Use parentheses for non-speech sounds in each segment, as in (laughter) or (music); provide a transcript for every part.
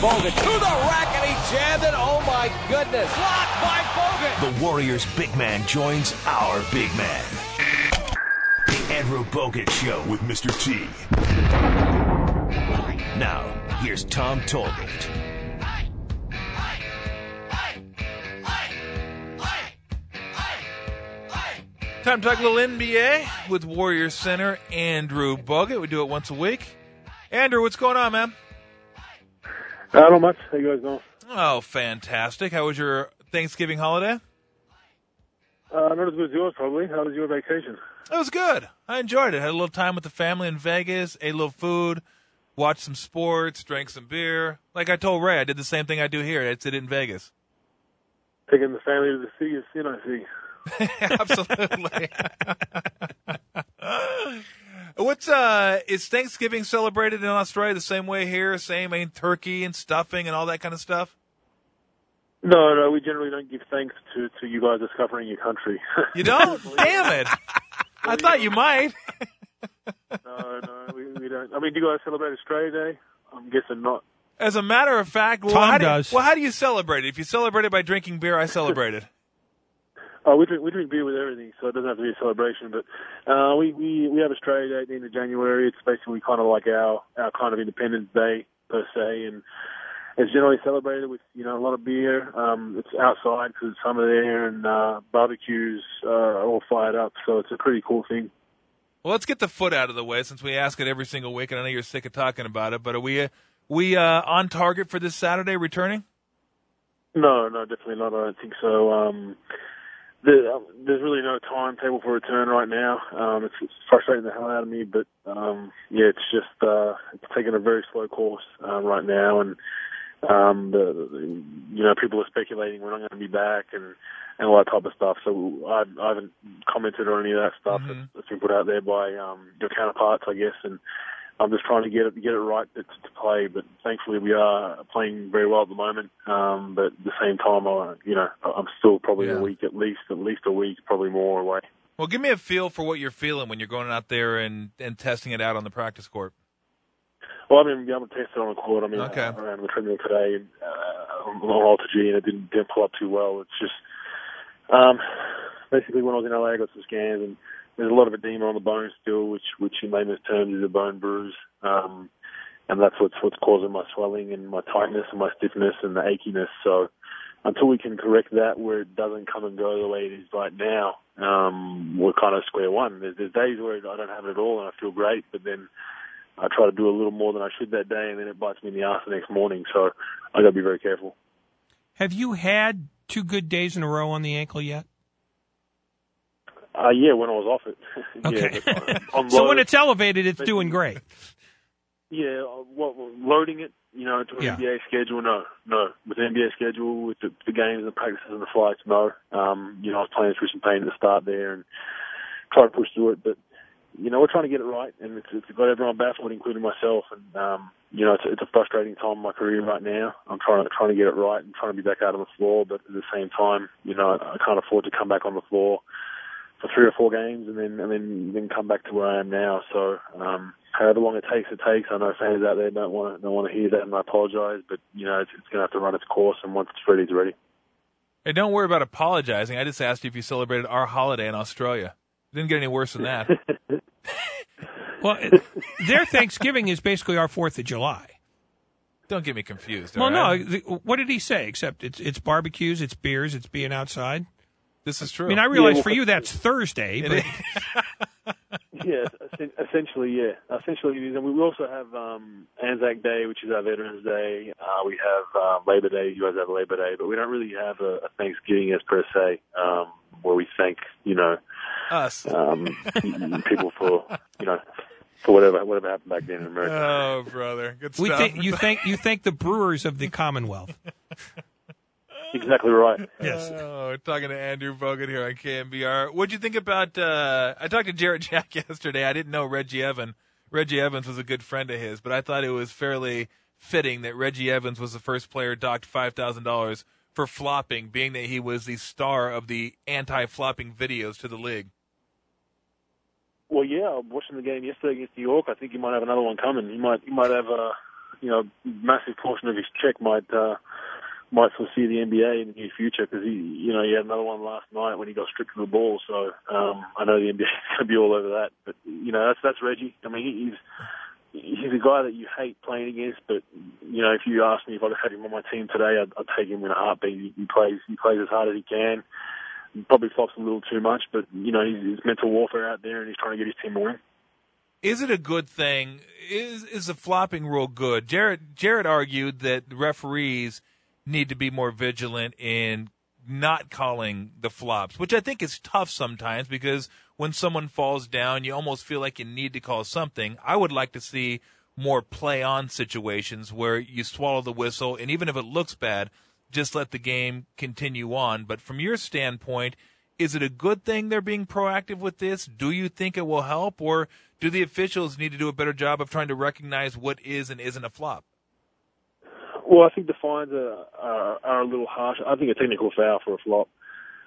Bogut to the rack and he jammed it. Oh my goodness. Blocked by Bogut. The Warriors big man joins our big man. The Andrew Bogut Show with Mr. T. Now, here's Tom Tolbert. Time to talk a little NBA with Warriors center Andrew Bogut. We do it once a week. Andrew, what's going on, man? Uh, not much. How you guys doing? Oh, fantastic. How was your Thanksgiving holiday? Uh, not as good as yours, probably. How was your vacation? It was good. I enjoyed it. Had a little time with the family in Vegas, ate a little food, watched some sports, drank some beer. Like I told Ray, I did the same thing I do here. I did it in Vegas. Taking the family to the sea is sin I see. (laughs) Absolutely. (laughs) What's uh is Thanksgiving celebrated in Australia the same way here? Same, I mean turkey and stuffing and all that kind of stuff? No, no, we generally don't give thanks to, to you guys discovering your country. (laughs) You don't? Damn it. I thought you might. (laughs) no, no, we, we don't. I mean, do you guys celebrate Australia Day? I'm guessing not. As a matter of fact, well, Tom how do you- does. well, how do you celebrate it? If you celebrate it by drinking beer, I celebrate it. Oh, we drink we drink beer with everything, so it doesn't have to be a celebration. But uh, we we we have Australia Day at the end of January. It's basically kind of like our our kind of Independence Day per se, and it's generally celebrated with you know a lot of beer. Um, it's outside because it's summer there, and uh, barbecues uh, are all fired up. So it's a pretty cool thing. Well, let's get the foot out of the way since we ask it every single week, and I know you're sick of talking about it. But are we uh, we uh, on target for this Saturday returning? No, no, definitely not. I don't think so. Um, the, um, there's really no timetable for return right now. Um, it's, it's frustrating the hell out of me, but um, yeah, it's just uh, it's taking a very slow course uh, right now, and um, the, the you know people are speculating when I'm going to be back and and all that type of stuff. So I, I haven't commented on any of that stuff Mhm. that's, that's been put out there by um, your counterparts, I guess, and I'm just trying to get it get it right to, to play. But thankfully, we are playing very well at the moment. Um, but at the same time, I, you know, I'm still probably Yeah. a week at least, at least a week, probably more away. Well, give me a feel for what you're feeling when you're going out there and, and testing it out on the practice court. Well, I mean, be able to test it on the court. I mean, Okay. I ran the treadmill today and, uh, on on and it didn't, didn't pull up too well. It's just um, basically when I was in LA, I got some scans, and there's a lot of edema on the bone still, which which in layman's terms is a bone bruise, um, and that's what's what's causing my swelling and my tightness and my stiffness and the achiness. So until we can correct that, where it doesn't come and go the way it is right now, um, we're kind of square one. There's, there's days where I don't have it at all and I feel great, but then I try to do a little more than I should that day, and then it bites me in the ass the next morning. So I got to be very careful. Have you had two good days in a row on the ankle yet? Uh, yeah, when I was off it. (laughs) Okay. yeah, but, on so when it's elevated, it's doing great. yeah, uh, what loading it, you know, to an Yeah. NBA schedule, no, no. With the NBA schedule, with the, the games and the practices and the flights, no. Um, you know, I was playing through some pain at the start there and try to push through it, but you know, we're trying to get it right, and it's, it's got everyone baffled, including myself. And um, you know, it's, it's a frustrating time in my career right now. I'm trying to trying to get it right and trying to be back out on the floor, but at the same time, you know, I can't afford to come back on the floor for three or four games and then and then then come back to where I am now. So um, however long it takes, it takes. I know fans out there don't want to don't want to hear that, and I apologise, but you know, it's, it's going to have to run its course, and once it's ready, it's ready. Hey, don't worry about apologizing. I just asked you if you celebrated our holiday in Australia. It didn't get any worse than that. (laughs) Well, their Thanksgiving is basically our Fourth of July. don't get me confused. Well, all no. The, what did he say? Except it's it's barbecues, it's beers, it's being outside. This is true. I mean, I realize well, for you that's Thursday, It but is. (laughs) (laughs) yes, essen- essentially, yeah. Essentially, it is. And we also have um, Anzac Day, which is our Veterans Day. Uh, we have uh, Labor Day. You guys have Labor Day, but we don't really have a, a Thanksgiving as per se, um, where we thank you know us. um, (laughs) people for you know for whatever whatever happened back then in America. Oh, brother, good stuff. we stuff. think you thank you thank the brewers of the Commonwealth. Exactly right. (laughs) Yes. Oh, talking to Andrew Bogut here on KNBR. What'd you think about? Uh, I talked to Jarrett (laughs) Jack yesterday. I didn't know Reggie Evans. Reggie Evans was a good friend of his, but I thought it was fairly fitting that Reggie Evans was the first player docked five thousand dollars for flopping, being that he was the star of the anti-flopping videos to the league. Well, yeah, I was watching the game yesterday against New York. I think he might have another one coming. He might he might have a you know, massive portion of his check might uh, might foresee the NBA in the near future because he, you know, he had another one last night when he got stripped of the ball. So um, I know the NBA is going to be all over that. But you know, that's that's Reggie. I mean, he's he's a guy that you hate playing against, but you know, if you ask me if I'd had him on my team today, I'd, I'd take him in a heartbeat. He, he plays, he plays as hard as he can. Probably flops a little too much, but you know, he's, he's mental warfare out there, and he's trying to get his team to win. Is it a good thing? Is is the flopping rule good? Jarrett Jarrett argued that referees need to be more vigilant in not calling the flops, which I think is tough sometimes because when someone falls down, you almost feel like you need to call something. I would like to see more play on situations where you swallow the whistle, and even if it looks bad, just let the game continue on. But from your standpoint, is it a good thing they're being proactive with this? Do you think it will help, or do the officials need to do a better job of trying to recognize what is and isn't a flop? Well, I think the fines are, are, are a little harsh. I think a technical foul for a flop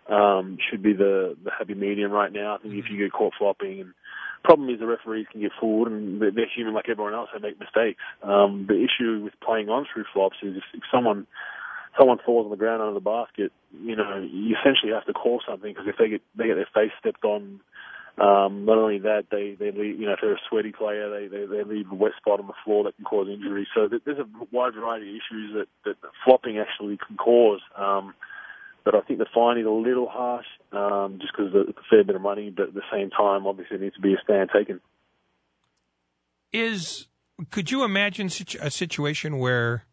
um, should be the, the happy medium right now. I think if you get caught flopping, and problem is the referees can get fooled, and they're human like everyone else. They make mistakes. Um, the issue with playing on through flops is if, if someone someone falls on the ground under the basket, you know, you essentially have to call something because if they get they get their face stepped on um, not only that, they they leave, you know if they're a sweaty player, they they, they leave a wet spot on the floor that can cause injury. So there's a wide variety of issues that that flopping actually can cause. Um, but I think the fine is a little harsh, um, just because it's a fair bit of money. But at the same time, obviously, there needs to be a stand taken. Is could you imagine a situation where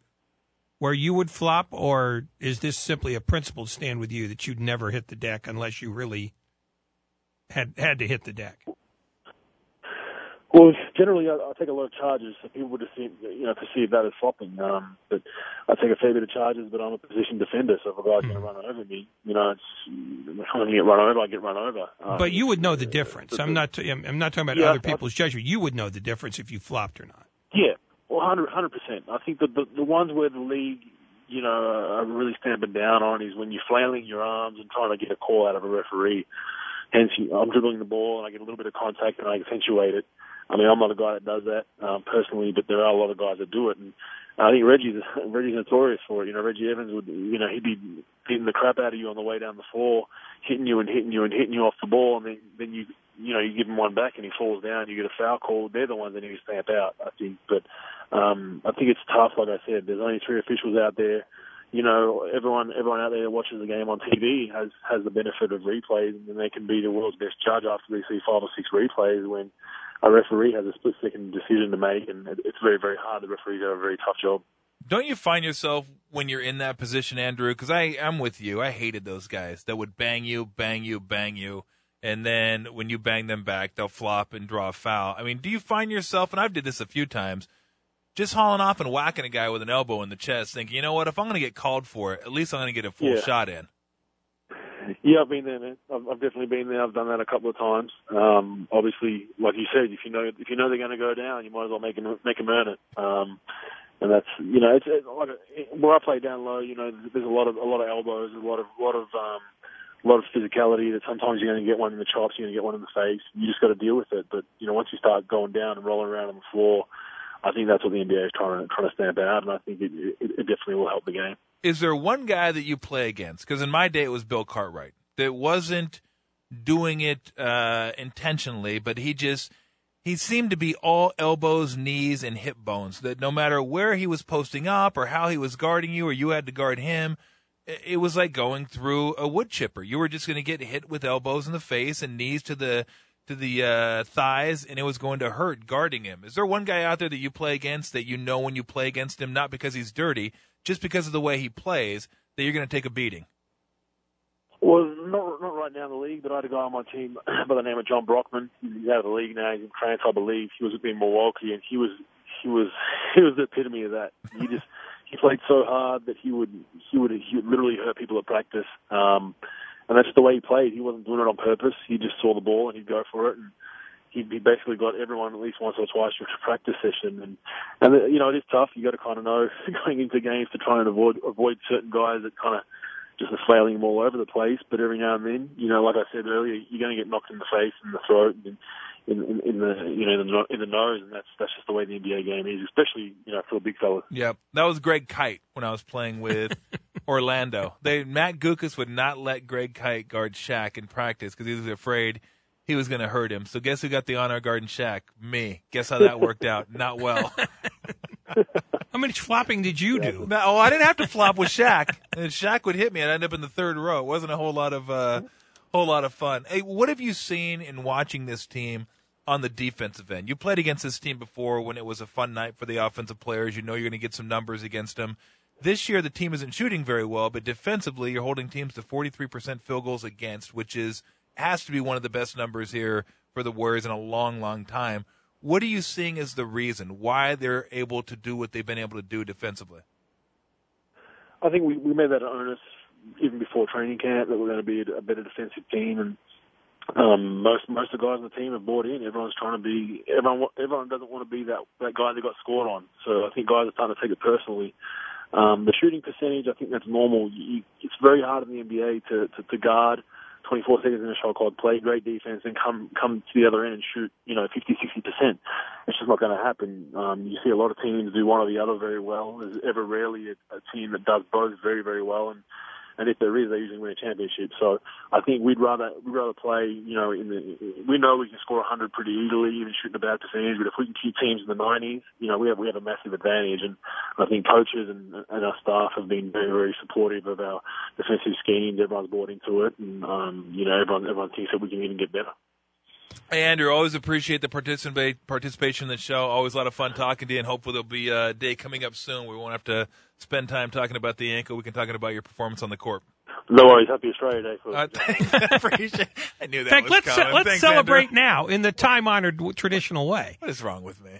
where you would flop, or is this simply a principled stand with you that you'd never hit the deck unless you really had had to hit the deck? Well, generally, I, I take a lot of charges, so people would see, you know, perceive that as flopping. Um, but I take a fair bit of charges, but I'm a position defender, so if a guy's mm. going to run over me, you know, it's going to get run over, I get run over. Um, but you would know the difference. I'm not. T- I'm not talking about yeah, other people's I, judgment. You would know the difference if you flopped or not. Yeah, well, hundred percent. I think the, the the ones where the league, you know, are really stamping down on is when you're flailing your arms and trying to get a call out of a referee. Hence, I'm dribbling the ball and I get a little bit of contact and I accentuate it. I mean, I'm not a guy that does that um, personally, but there are a lot of guys that do it. And I think Reggie's (laughs) Reggie's notorious for it. You know, Reggie Evans would, you know, he'd be beating the crap out of you on the way down the floor, hitting you and hitting you and hitting you off the ball, and then then you you know you give him one back and he falls down, you get a foul call. They're the ones that need to stamp out, I think. But um, I think it's tough. Like I said, there's only three officials out there you know, everyone everyone out there that watches the game on TV has has the benefit of replays, and they can be the world's best judge after they see five or six replays. When a referee has a split second decision to make, and it's very very hard. The referees have a very tough job. Don't you find yourself when you're in that position, Andrew? Because I am with you. I hated those guys that would bang you, bang you, bang you, and then when you bang them back, they'll flop and draw a foul. I mean, do you find yourself? And I've did this a few times just hauling off and whacking a guy with an elbow in the chest, thinking, you know what, if I'm going to get called for it, at least I'm going to get a full yeah. shot in. Yeah, I've been there, man. I've, I've definitely been there. I've done that a couple of times. Um, obviously, like you said, if you know if you know they're going to go down, you might as well make them make them earn it. Um, and that's you know, it's, it's like where I play down low. You know, there's a lot of a lot of elbows, a lot of a lot of um, a lot of physicality. That sometimes you're going to get one in the chops, you're going to get one in the face. You just got to deal with it. But you know, once you start going down and rolling around on the floor I think that's what the NBA is trying to trying to stamp out, and I think it, it, it definitely will help the game. Is there one guy that you play against? Because in my day it was Bill Cartwright. That wasn't doing it uh, intentionally, but he just he seemed to be all elbows, knees, and hip bones. That no matter where he was posting up or how he was guarding you, or you had to guard him, it was like going through a wood chipper. You were just going to get hit with elbows in the face and knees to the to the uh, thighs, and it was going to hurt guarding him. Is there one guy out there that you play against that you know when you play against him, not because he's dirty, just because of the way he plays, that you're going to take a beating? Well, not not right now in the league, but I had a guy on my team (clears throat) by the name of Jon Brockman. He's out of the league now. He's in France, I believe. He was in Milwaukee, and he was he was (laughs) he was the epitome of that. He just he played so hard that he would he would he would literally hurt people at practice. Um, and that's the way he played. He wasn't doing it on purpose. He just saw the ball and he'd go for it. And he, he basically got everyone at least once or twice to a practice session. And and uh, you know it is tough. You got to kind of know (laughs) going into games to try and avoid avoid certain guys that kind of just are flailing them all over the place. But every now and then, you know, like I said earlier, you're going to get knocked in the face and the throat. And in, in, in the you know in the, in the nose, and that's that's just the way the NBA game is, especially you know for the big fellas. Yep, that was Greg Kite when I was playing with (laughs) Orlando. They Matt Guokas would not let Greg Kite guard Shaq in practice because he was afraid he was going to hurt him. So guess who got the honor guarding Shaq? Me. Guess how that worked out? Not well. (laughs) How much flopping did you do? No, oh, I didn't have to flop with Shaq. And Shaq would hit me, and I'd end up in the third row. It wasn't a whole lot of uh, whole lot of fun. Hey, what have you seen in watching this team on the defensive end? You played against this team before when it was a fun night for the offensive players. You know you're going to get some numbers against them. This year, the team isn't shooting very well, but defensively, you're holding teams to 43% field goals against, which is has to be one of the best numbers here for the Warriors in a long, long time. What are you seeing as the reason why they're able to do what they've been able to do defensively? I think we, we made that onus even before training camp that we're going to be a better defensive team, and um, most most of the guys on the team have bought in. Everyone's trying to be everyone. Everyone doesn't want to be that that guy that got scored on. So I think guys are starting to take it personally. Um, the shooting percentage, I think that's normal. You, it's very hard in the NBA to to, to guard 24 seconds in a shot clock, play great defense, and come come to the other end and shoot, you know, 50, 60 percent. It's just not going to happen. Um, you see a lot of teams do one or the other very well. There's ever rarely a, a team that does both very, very well, and and if there is, they usually win a championship. So I think we'd rather we'd rather play. You know, in the we know we can score 100 pretty easily, even shooting a bad percentage. But if we can keep teams in the 90s, you know, we have we have a massive advantage. And I think coaches and, and our staff have been very very supportive of our defensive schemes. Everyone's bought into it, and um, you know, everyone everyone thinks that we can even get better. Hey, Andrew, always appreciate the participate participation in the show. Always a lot of fun talking to you, and hopefully there'll be a day coming up soon where we won't have to spend time talking about the ankle. We can talk about your performance on the court. No worries. Happy Australia Day for uh, I (laughs) appreciate. I knew that. In fact, was let's coming. let's Thanks, celebrate Andrew. now in the time honored traditional way. What is wrong with me?